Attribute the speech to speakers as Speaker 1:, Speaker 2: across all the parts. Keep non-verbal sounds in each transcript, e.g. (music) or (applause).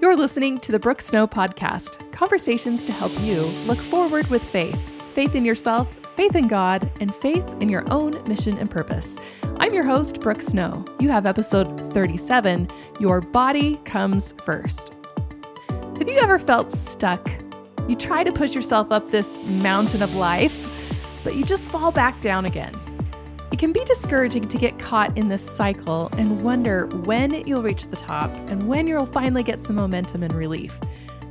Speaker 1: You're listening to the Brooke Snow Podcast conversations to help you look forward with faith faith in yourself, faith in God, and faith in your own mission and purpose. I'm your host, Brooke Snow. You have episode 37 Your Body Comes First. Have you ever felt stuck? You try to push yourself up this mountain of life, but you just fall back down again. It can be discouraging to get caught in this cycle and wonder when you'll reach the top and when you'll finally get some momentum and relief.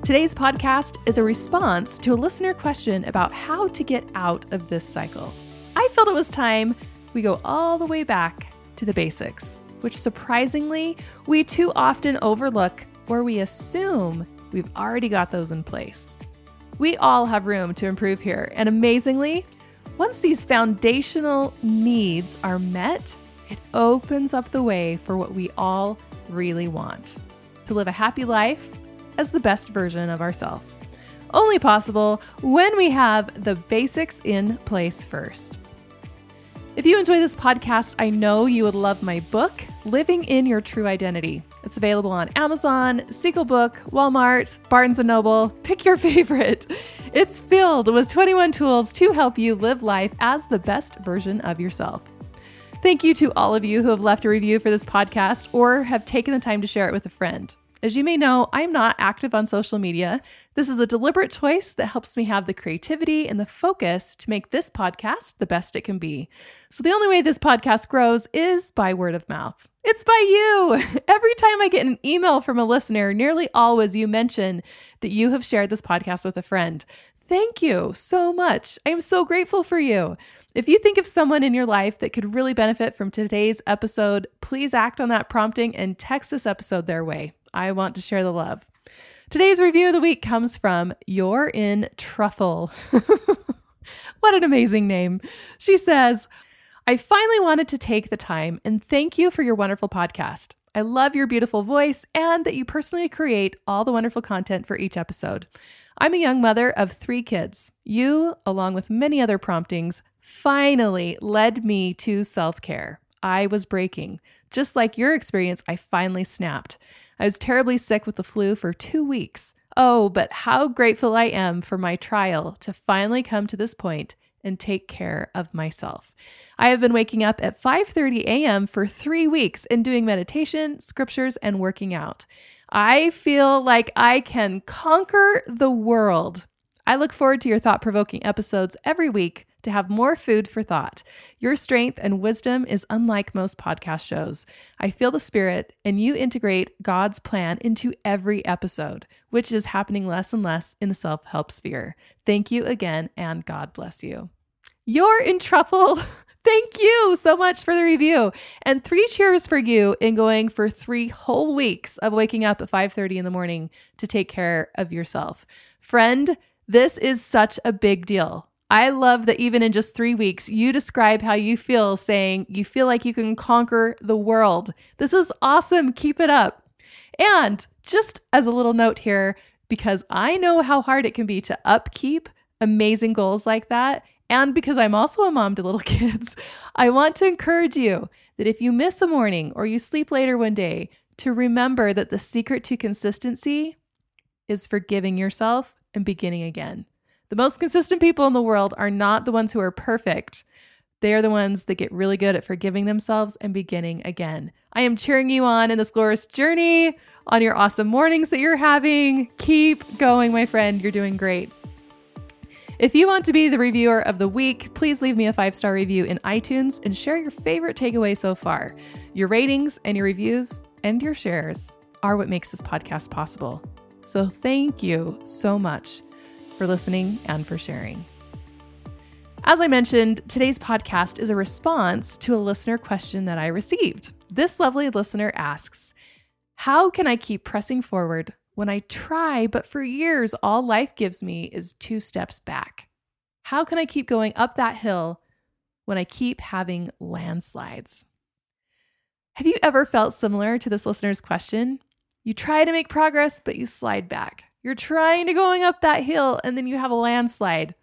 Speaker 1: Today's podcast is a response to a listener question about how to get out of this cycle. I felt it was time we go all the way back to the basics, which surprisingly, we too often overlook or we assume we've already got those in place. We all have room to improve here, and amazingly, once these foundational needs are met, it opens up the way for what we all really want to live a happy life as the best version of ourselves. Only possible when we have the basics in place first. If you enjoy this podcast, I know you would love my book, Living in Your True Identity. It's available on Amazon, Book, Walmart, Barnes & Noble. Pick your (laughs) favorite. It's filled with 21 tools to help you live life as the best version of yourself. Thank you to all of you who have left a review for this podcast or have taken the time to share it with a friend. As you may know, I'm not active on social media. This is a deliberate choice that helps me have the creativity and the focus to make this podcast the best it can be. So, the only way this podcast grows is by word of mouth. It's by you. (laughs) Every time I get an email from a listener, nearly always you mention that you have shared this podcast with a friend. Thank you so much. I am so grateful for you. If you think of someone in your life that could really benefit from today's episode, please act on that prompting and text this episode their way. I want to share the love. Today's review of the week comes from You're in Truffle. (laughs) what an amazing name. She says, I finally wanted to take the time and thank you for your wonderful podcast. I love your beautiful voice and that you personally create all the wonderful content for each episode. I'm a young mother of three kids. You, along with many other promptings, finally led me to self care. I was breaking. Just like your experience, I finally snapped. I was terribly sick with the flu for two weeks. Oh, but how grateful I am for my trial to finally come to this point and take care of myself. I have been waking up at 5:30 a.m. for 3 weeks and doing meditation, scriptures and working out. I feel like I can conquer the world. I look forward to your thought-provoking episodes every week to have more food for thought. Your strength and wisdom is unlike most podcast shows. I feel the spirit, and you integrate God's plan into every episode, which is happening less and less in the self help sphere. Thank you again, and God bless you. You're in truffle. (laughs) Thank you so much for the review. And three cheers for you in going for three whole weeks of waking up at 5:30 in the morning to take care of yourself. Friend, this is such a big deal. I love that even in just three weeks, you describe how you feel, saying you feel like you can conquer the world. This is awesome. Keep it up. And just as a little note here, because I know how hard it can be to upkeep amazing goals like that, and because I'm also a mom to little (laughs) kids, I want to encourage you that if you miss a morning or you sleep later one day, to remember that the secret to consistency is forgiving yourself and beginning again. The most consistent people in the world are not the ones who are perfect. They are the ones that get really good at forgiving themselves and beginning again. I am cheering you on in this glorious journey, on your awesome mornings that you're having. Keep going, my friend. You're doing great. If you want to be the reviewer of the week, please leave me a five star review in iTunes and share your favorite takeaway so far. Your ratings and your reviews and your shares are what makes this podcast possible. So thank you so much for listening and for sharing. As I mentioned, today's podcast is a response to a listener question that I received. This lovely listener asks, How can I keep pressing forward when I try, but for years, all life gives me is two steps back? How can I keep going up that hill when I keep having landslides? Have you ever felt similar to this listener's question? You try to make progress, but you slide back. You're trying to going up that hill and then you have a landslide.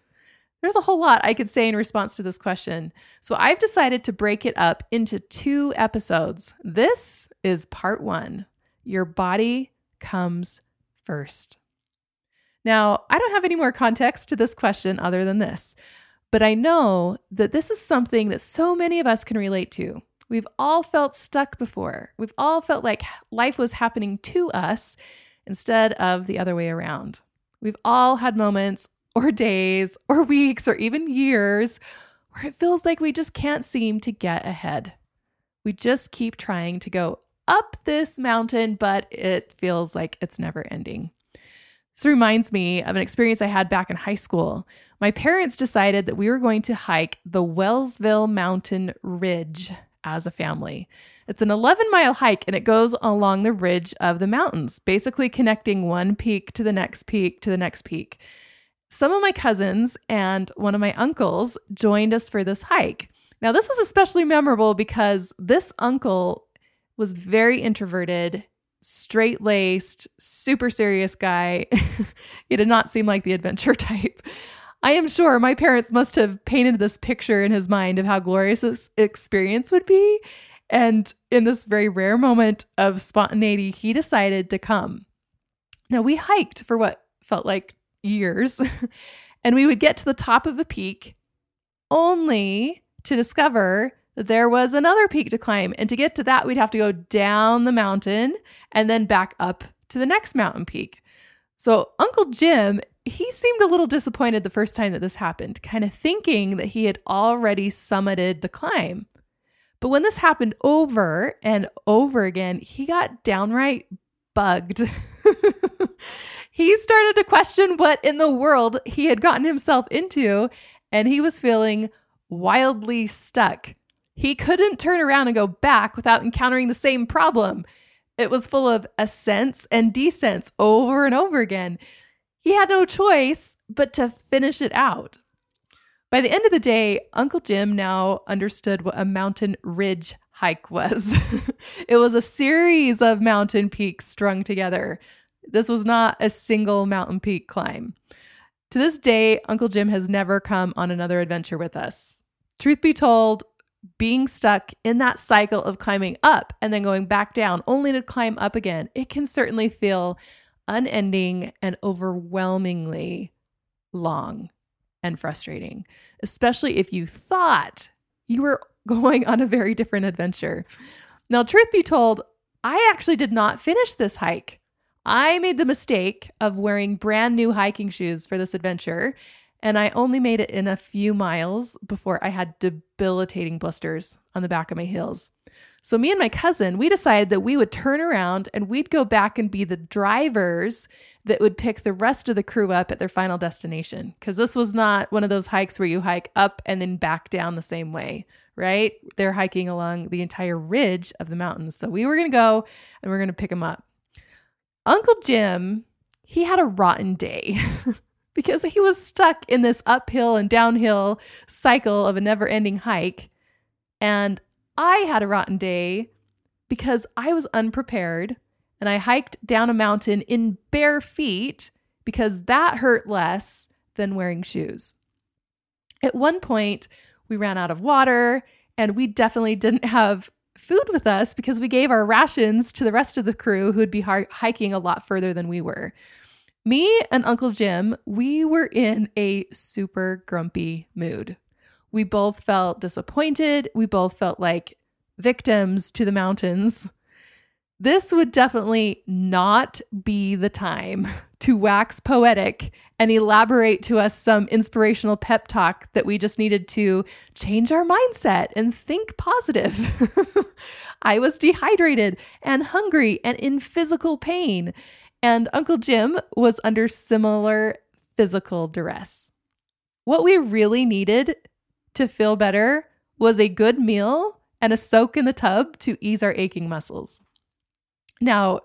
Speaker 1: There's a whole lot I could say in response to this question. So I've decided to break it up into two episodes. This is part one Your body comes first? Now, I don't have any more context to this question other than this, but I know that this is something that so many of us can relate to. We've all felt stuck before. We've all felt like life was happening to us instead of the other way around. We've all had moments (laughs) or days or weeks or even years where it feels like we just can't seem to get ahead. We just keep trying to go up this mountain, but it feels like it's never ending. This reminds me of an experience I had back in high school. My parents decided that we were going to hike the Wellsville Mountain Ridge as a family. It's an 11 mile hike and it goes along the ridge of the mountains, basically connecting one peak to the next peak to the next peak. Some of my cousins and one of my uncles joined us for this hike. Now, this was especially memorable because this uncle was very introverted, straight laced, super serious guy. (laughs) he did not seem like the adventure (laughs) type. I am sure my parents must have painted this picture in his mind of how glorious this experience would be. And in this very rare moment of spontaneity, he decided to come. Now, we hiked for what felt like years, (laughs) and we would get to the top of a peak only to discover that there was another peak to climb. And to get to that, we'd have to go down the mountain and then back up to the next mountain peak. So, Uncle Jim he seemed a little disappointed the first time that this happened, kind of thinking that he had already summited the climb. But when this happened over and over again, he got downright bugged. (laughs) he started to question what in the world he had gotten himself into, and he was feeling wildly stuck. He couldn't turn around and go back without encountering the same problem. It was full of ascents and descents over and over again. He had no choice but to finish it out. By the end of the day, Uncle Jim now understood what a mountain ridge hike was. (laughs) it was a series of mountain peaks strung together. This was not a single mountain peak climb. To this day, Uncle Jim has never come on another adventure with us. Truth be told, being stuck in that cycle of climbing up and then going back down only to climb up again, it can certainly feel unending and overwhelmingly long and frustrating, especially if you thought you were (laughs) going on a very different adventure. Now, truth be told, I actually did not finish this hike. I made the mistake of wearing brand new hiking shoes for this adventure, and I only made it in a few miles before I had debilitating blisters on the back of my heels. So, me and my cousin, we decided that we would turn around and we'd go back and be the drivers that would pick the rest of the crew up at their final destination. Because this was not one of those hikes where you hike up and then back down the same way, right? They're hiking along the entire ridge of the mountains. So, we were going to go and we are going to pick them up. Uncle Jim, he had a rotten day. (laughs) because he was stuck in this uphill and downhill cycle of a never ending hike. And I had a rotten day because I was unprepared and I hiked down a mountain in bare feet because that hurt less than wearing shoes. At one point, we ran out of water and we definitely didn't have food with us because we gave our rations to the rest of the crew who'd be hiking a lot further than we were. Me and Uncle Jim, we were in a super grumpy mood. We both felt disappointed. We both felt like victims to the mountains. This would definitely not be the time (laughs) to wax poetic and elaborate to us some inspirational pep talk that we just needed to change our mindset and think positive. (laughs) I was dehydrated and hungry and in physical pain, and Uncle Jim was under similar physical duress. What we really needed to feel better was a good meal and a soak in the tub to ease our aching muscles. Now,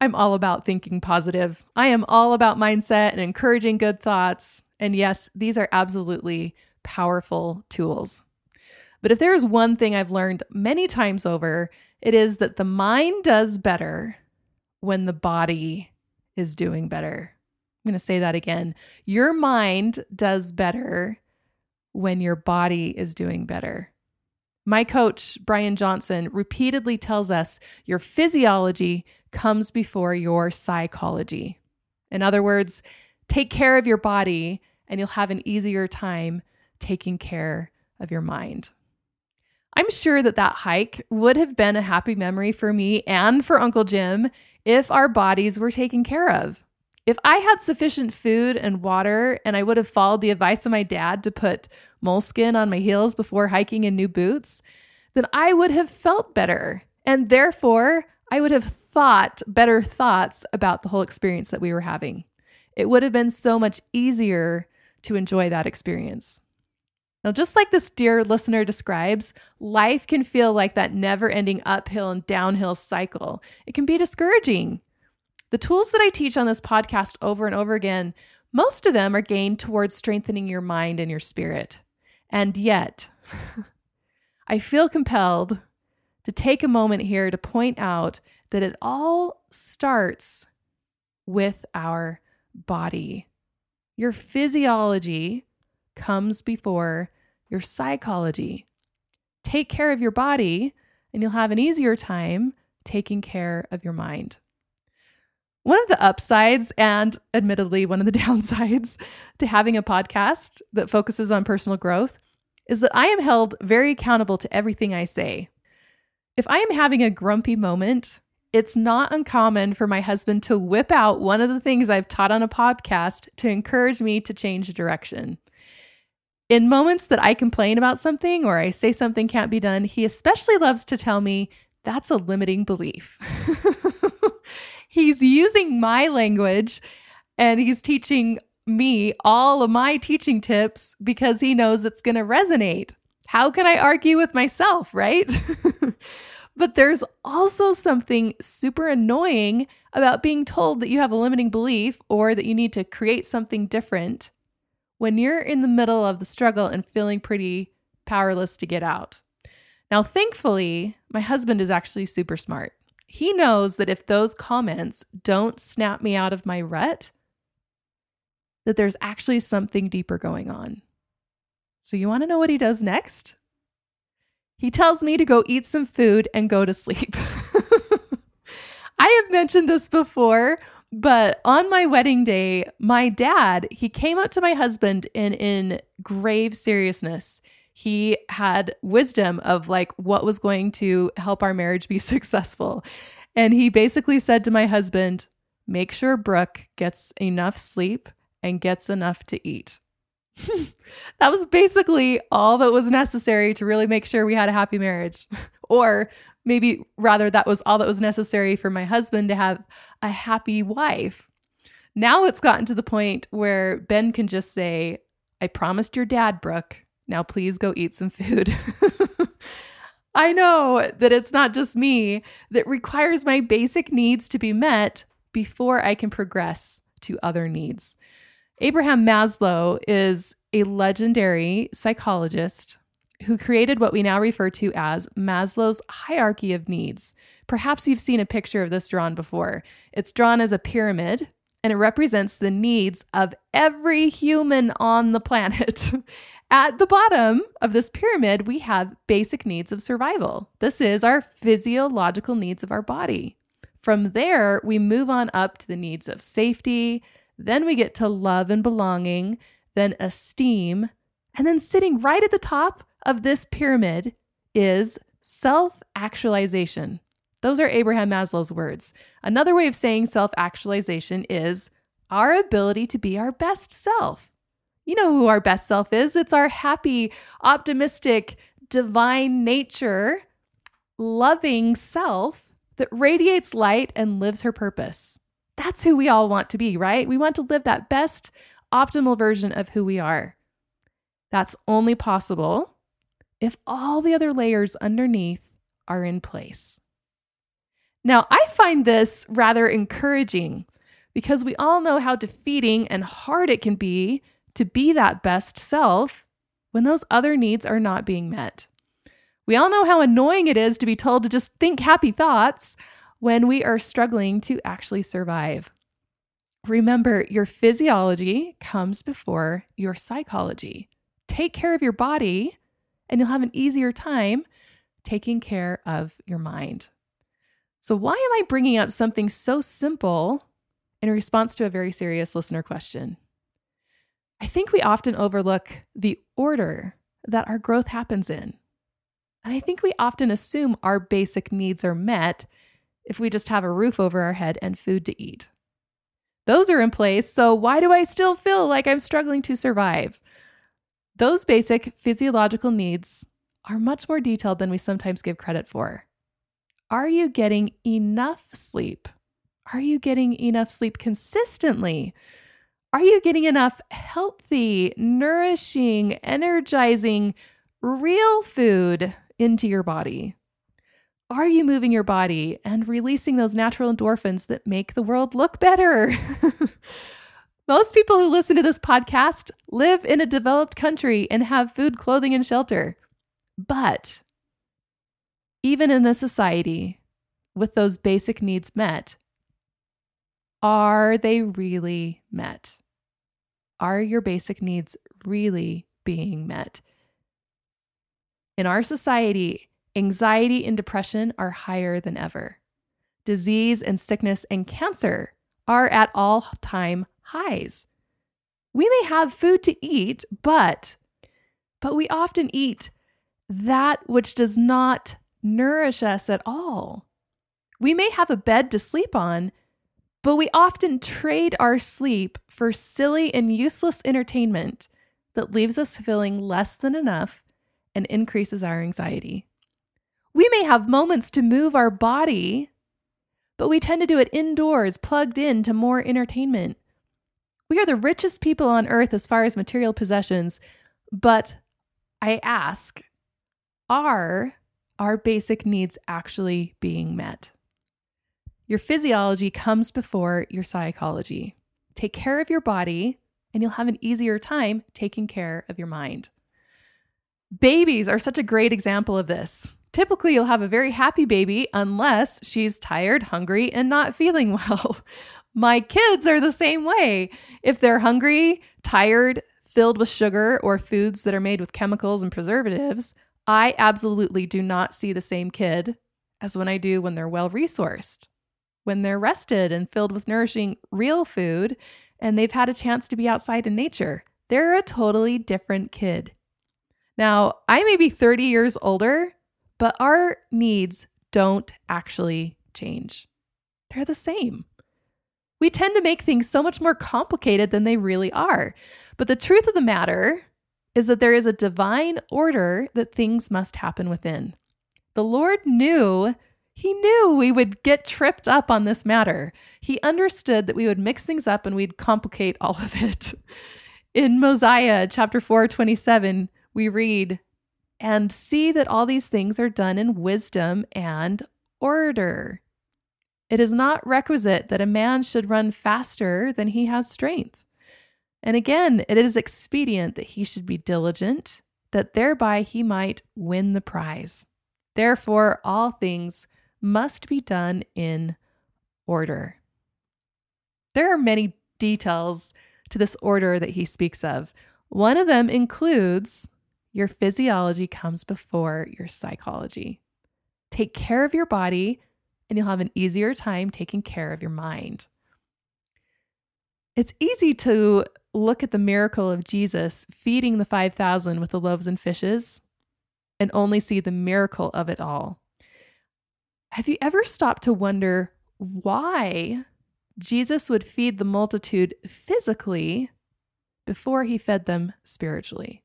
Speaker 1: I'm all about thinking positive. I am all about mindset and encouraging good thoughts. And yes, these are absolutely powerful tools. But if there is one thing I've learned many times over, it is that the mind does better when the body is doing better. I'm going to say that again. Your mind does better when your body is doing better. My coach, Brian Johnson, repeatedly tells us your physiology comes before your psychology. In other words, take care of your body and you'll have an easier time taking care of your mind. I'm sure that that hike would have been a happy memory for me and for Uncle Jim if our bodies were taken care of. If I had sufficient food and water and I would have followed the advice of my dad to put moleskin on my heels before hiking in new boots, then I would have felt better. And therefore, I would have thought better thoughts about the whole experience that we were having. It would have been so much easier to enjoy that experience. Now, just like this dear listener describes, life can feel like that never ending uphill and downhill cycle. It can be discouraging. The tools that I teach on this podcast over and over again, most of them are gained towards strengthening your mind and your spirit. And yet, (laughs) I feel compelled to take a moment here to point out that it all starts with our body. Your physiology comes before your psychology. Take care of your body, and you'll have an easier time taking care of your mind. One of the upsides, and admittedly, one of the (laughs) downsides to having a podcast that focuses on personal growth is that I am held very accountable to everything I say. If I am having a grumpy moment, it's not uncommon for my husband to whip out one of the things I've taught on a podcast to encourage me to change direction. In moments that I complain about something or I say something can't be done, he especially loves to tell me that's a limiting belief. (laughs) he's using my language and he's teaching me all of my teaching tips because he knows it's going to resonate. How can I argue with myself, right? (laughs) but there's also something super annoying about being told that you have a limiting belief or that you need to create something different when you're in the middle of the struggle and feeling pretty powerless to get out. Now, thankfully, my husband is actually super smart. He knows that if those comments don't snap me out of my rut, that there's actually something deeper going on. So, you want to know what he does next? He tells me to go eat some food and go to sleep. (laughs) I have mentioned this before, but on my wedding day, my dad, he came up to my husband and in grave seriousness. He had wisdom of like what was going to help our marriage be (laughs) successful. And he basically said to my husband, "Make sure Brooke gets enough sleep and gets enough to eat." (laughs) that was basically all that was necessary to really make sure we had a happy marriage. (laughs) or maybe rather, that was all that was necessary for my husband to have a happy wife. Now it's gotten to the point where Ben can just say, I promised your dad, Brooke. Now please go eat some food. (laughs) I know that it's not just me that requires my basic needs to be met before I can progress to other needs. Abraham Maslow is a legendary psychologist who created what we now refer to as Maslow's hierarchy of needs. Perhaps you've seen a picture of this drawn before. It's drawn as a pyramid and it represents the needs of every human on the planet. (laughs) At the bottom of this pyramid, we have basic needs of survival. This is our physiological needs of our body. From there, we move on up to the needs of safety. Then we get to love and belonging, then esteem. And then sitting right at the top of this pyramid is self actualization. Those are Abraham Maslow's words. Another way of saying self actualization is our ability to be our best self. You know who our best self is it's our happy, optimistic, divine nature, loving self that radiates light and lives her purpose. That's who we all want to be, right? We want to live that best, optimal version of who we are. That's only possible if all the other layers underneath are in place. Now, I find this rather encouraging because we all know how defeating and hard it can be to be that best self when those other needs are not being met. We all know how annoying it is to be told to just think happy thoughts when we are struggling to actually survive. Remember, your physiology comes before your psychology. Take care of your body, and you'll have an easier time taking care of your mind. So, why am I bringing up something so simple in response to a very serious listener question? I think we often overlook the order that our growth happens in. And I think we often assume our basic needs are met if we just have a roof over our head and food to eat. Those are in place, so why do I still feel like I'm struggling to survive? Those basic physiological needs are much more detailed than we sometimes give credit for. Are you getting enough sleep? Are you getting enough sleep consistently? Are you getting enough healthy, nourishing, energizing, real food into your body? Are you moving your body and releasing those natural endorphins that make the world look better? (laughs) Most people who listen to this podcast live in a developed country and have food, clothing, and shelter. But even in a society with those basic needs met, are they really met? Are your basic needs really being met? In our society, anxiety and depression are higher than ever. Disease and sickness and cancer are at all time highs. We may have food to eat, but but we often eat that which does not nourish us at all. We may have a bed to sleep on, but we often trade our sleep for silly and useless entertainment that leaves us feeling less than enough and increases our anxiety. We may have moments to move our body, but we tend to do it indoors, plugged in to more entertainment. We are the richest people on earth as far as material possessions, but I ask, are our basic needs actually being met? Your physiology comes before your psychology. Take care of your body, and you'll have an easier time taking care of your mind. Babies are such a great example of this. Typically, you'll have a very happy baby unless she's tired, hungry, and not (laughs) feeling well. My kids are the same way. If they're hungry, tired, filled with sugar, or foods that are made with chemicals and preservatives, I absolutely do not see the same kid as when I do when they're well resourced, when they're rested and filled with nourishing real food, and they've had a chance to be outside in nature. They're a totally different kid. Now, I may be 30 years older, but our needs don't actually change. They're the same. We tend to make things so much more complicated than they really are. But the truth of the matter is that there is a divine order that things must happen within. The Lord knew, He knew we would get tripped up on this matter. He understood that we would mix things up and we'd complicate all of it. (laughs) In Mosiah chapter 4, 27, we read, and see that all these things are done in wisdom and order. It is not requisite that a man should run faster than he has strength. And again, it is expedient that he should be diligent, that thereby he might win the prize. Therefore, all things must be done in order. There are many details to this order that he speaks of. One of them includes your physiology comes before your psychology. Take care of your body, and you'll have an easier time taking care of your mind. It's easy to look at the miracle of Jesus feeding the 5,000 with the loaves and fishes and only see the miracle of it all. Have you ever stopped to wonder why Jesus would feed the multitude physically before he fed them spiritually?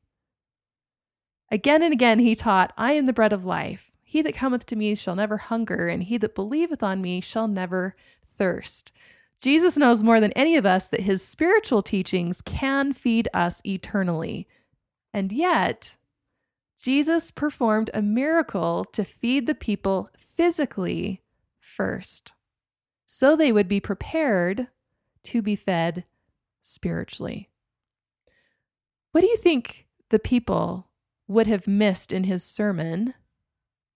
Speaker 1: Again and again he taught, I am the bread of life. He that cometh to me shall never hunger, and he that believeth on me shall never thirst. Jesus knows more than any of us that his spiritual teachings can feed us eternally. And yet, Jesus performed a miracle to feed the people physically first, so they would be prepared to be fed spiritually. What do you think the people would have missed in his sermon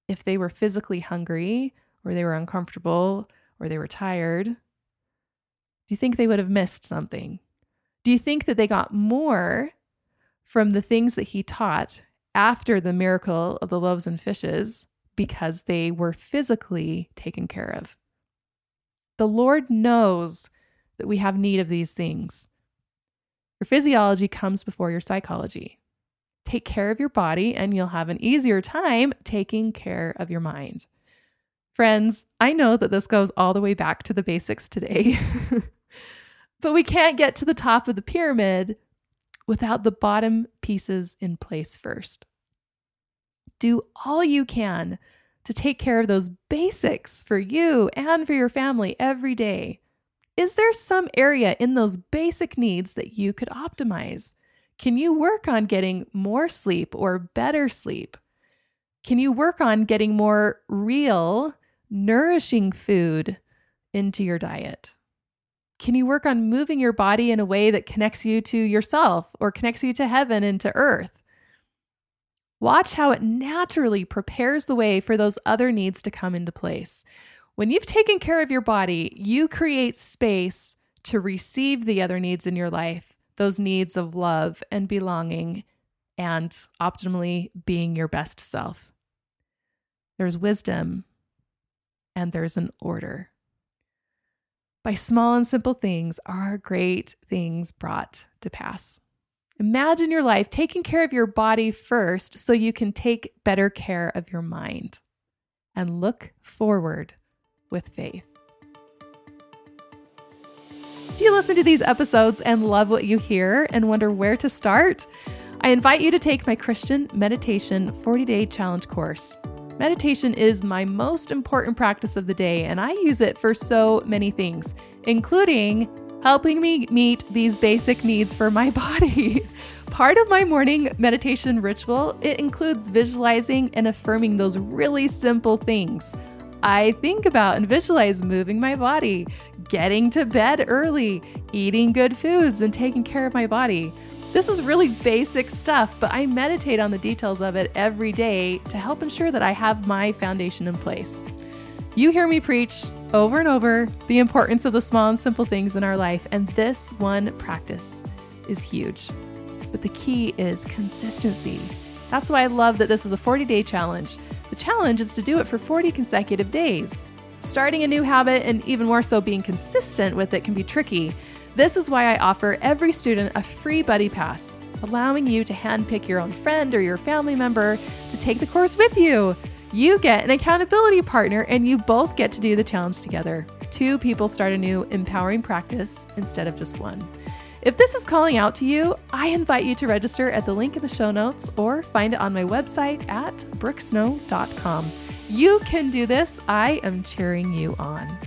Speaker 1: if they were physically hungry or they were uncomfortable or they were tired? Do you think they would have missed something? Do you think that they got more from the things that he taught after the miracle of the loaves and fishes because they were physically taken care of. The Lord knows that we have need of these things. Your physiology comes before your psychology. Take care of your body, and you'll have an easier time taking care of your mind. Friends, I know that this goes all the way back to the basics today, (laughs) but we can't get to the top of the pyramid without the bottom pieces in place first. Do all you can to take care of those basics for you and for your family every day. Is there some area in those basic needs that you could optimize? Can you work on getting more sleep or better sleep? Can you work on getting more real nourishing food into your diet? Can you work on moving your body in a way that connects you to yourself or connects you to heaven and to earth? Watch how it naturally prepares the way for those other needs to come into place. When you've taken care of your body, you create space to receive the other needs in your life, those needs of love and belonging, and optimally being your best self. There's wisdom and there's an order. By small and simple things are great things brought to pass. Imagine your life taking care of your body first so you can take better care of your mind and look forward with faith. Do you listen to these episodes and love what you hear and wonder where to start? I invite you to take my Christian Meditation 40 Day Challenge course. Meditation is my most important practice of the day, and I use it for so many things, including helping me meet these basic needs for my (laughs) body. Part of my morning meditation ritual, it includes visualizing and affirming those really simple things. I think about and visualize moving my body, getting to bed early, eating good foods, and taking care of my body. This is really basic stuff, but I meditate on the details of it every day to help ensure that I have my foundation in place. You hear me preach over and over the importance of the small and simple things in our life, and this one practice is huge. But the key is consistency. That's why I love that this is a 40 day challenge. The challenge is to do it for 40 consecutive days. Starting a new habit and even more so being consistent with it can be tricky. This is why I offer every student a free buddy pass, allowing you to handpick your own friend or your family member to take the course with you. You get an accountability partner and you both get to do the challenge together. Two people start a new empowering practice instead of just one. If this is calling out to you, I invite you to register at the link in the show notes or find it on my website at brookesnow.com. You can do this. I am cheering you on.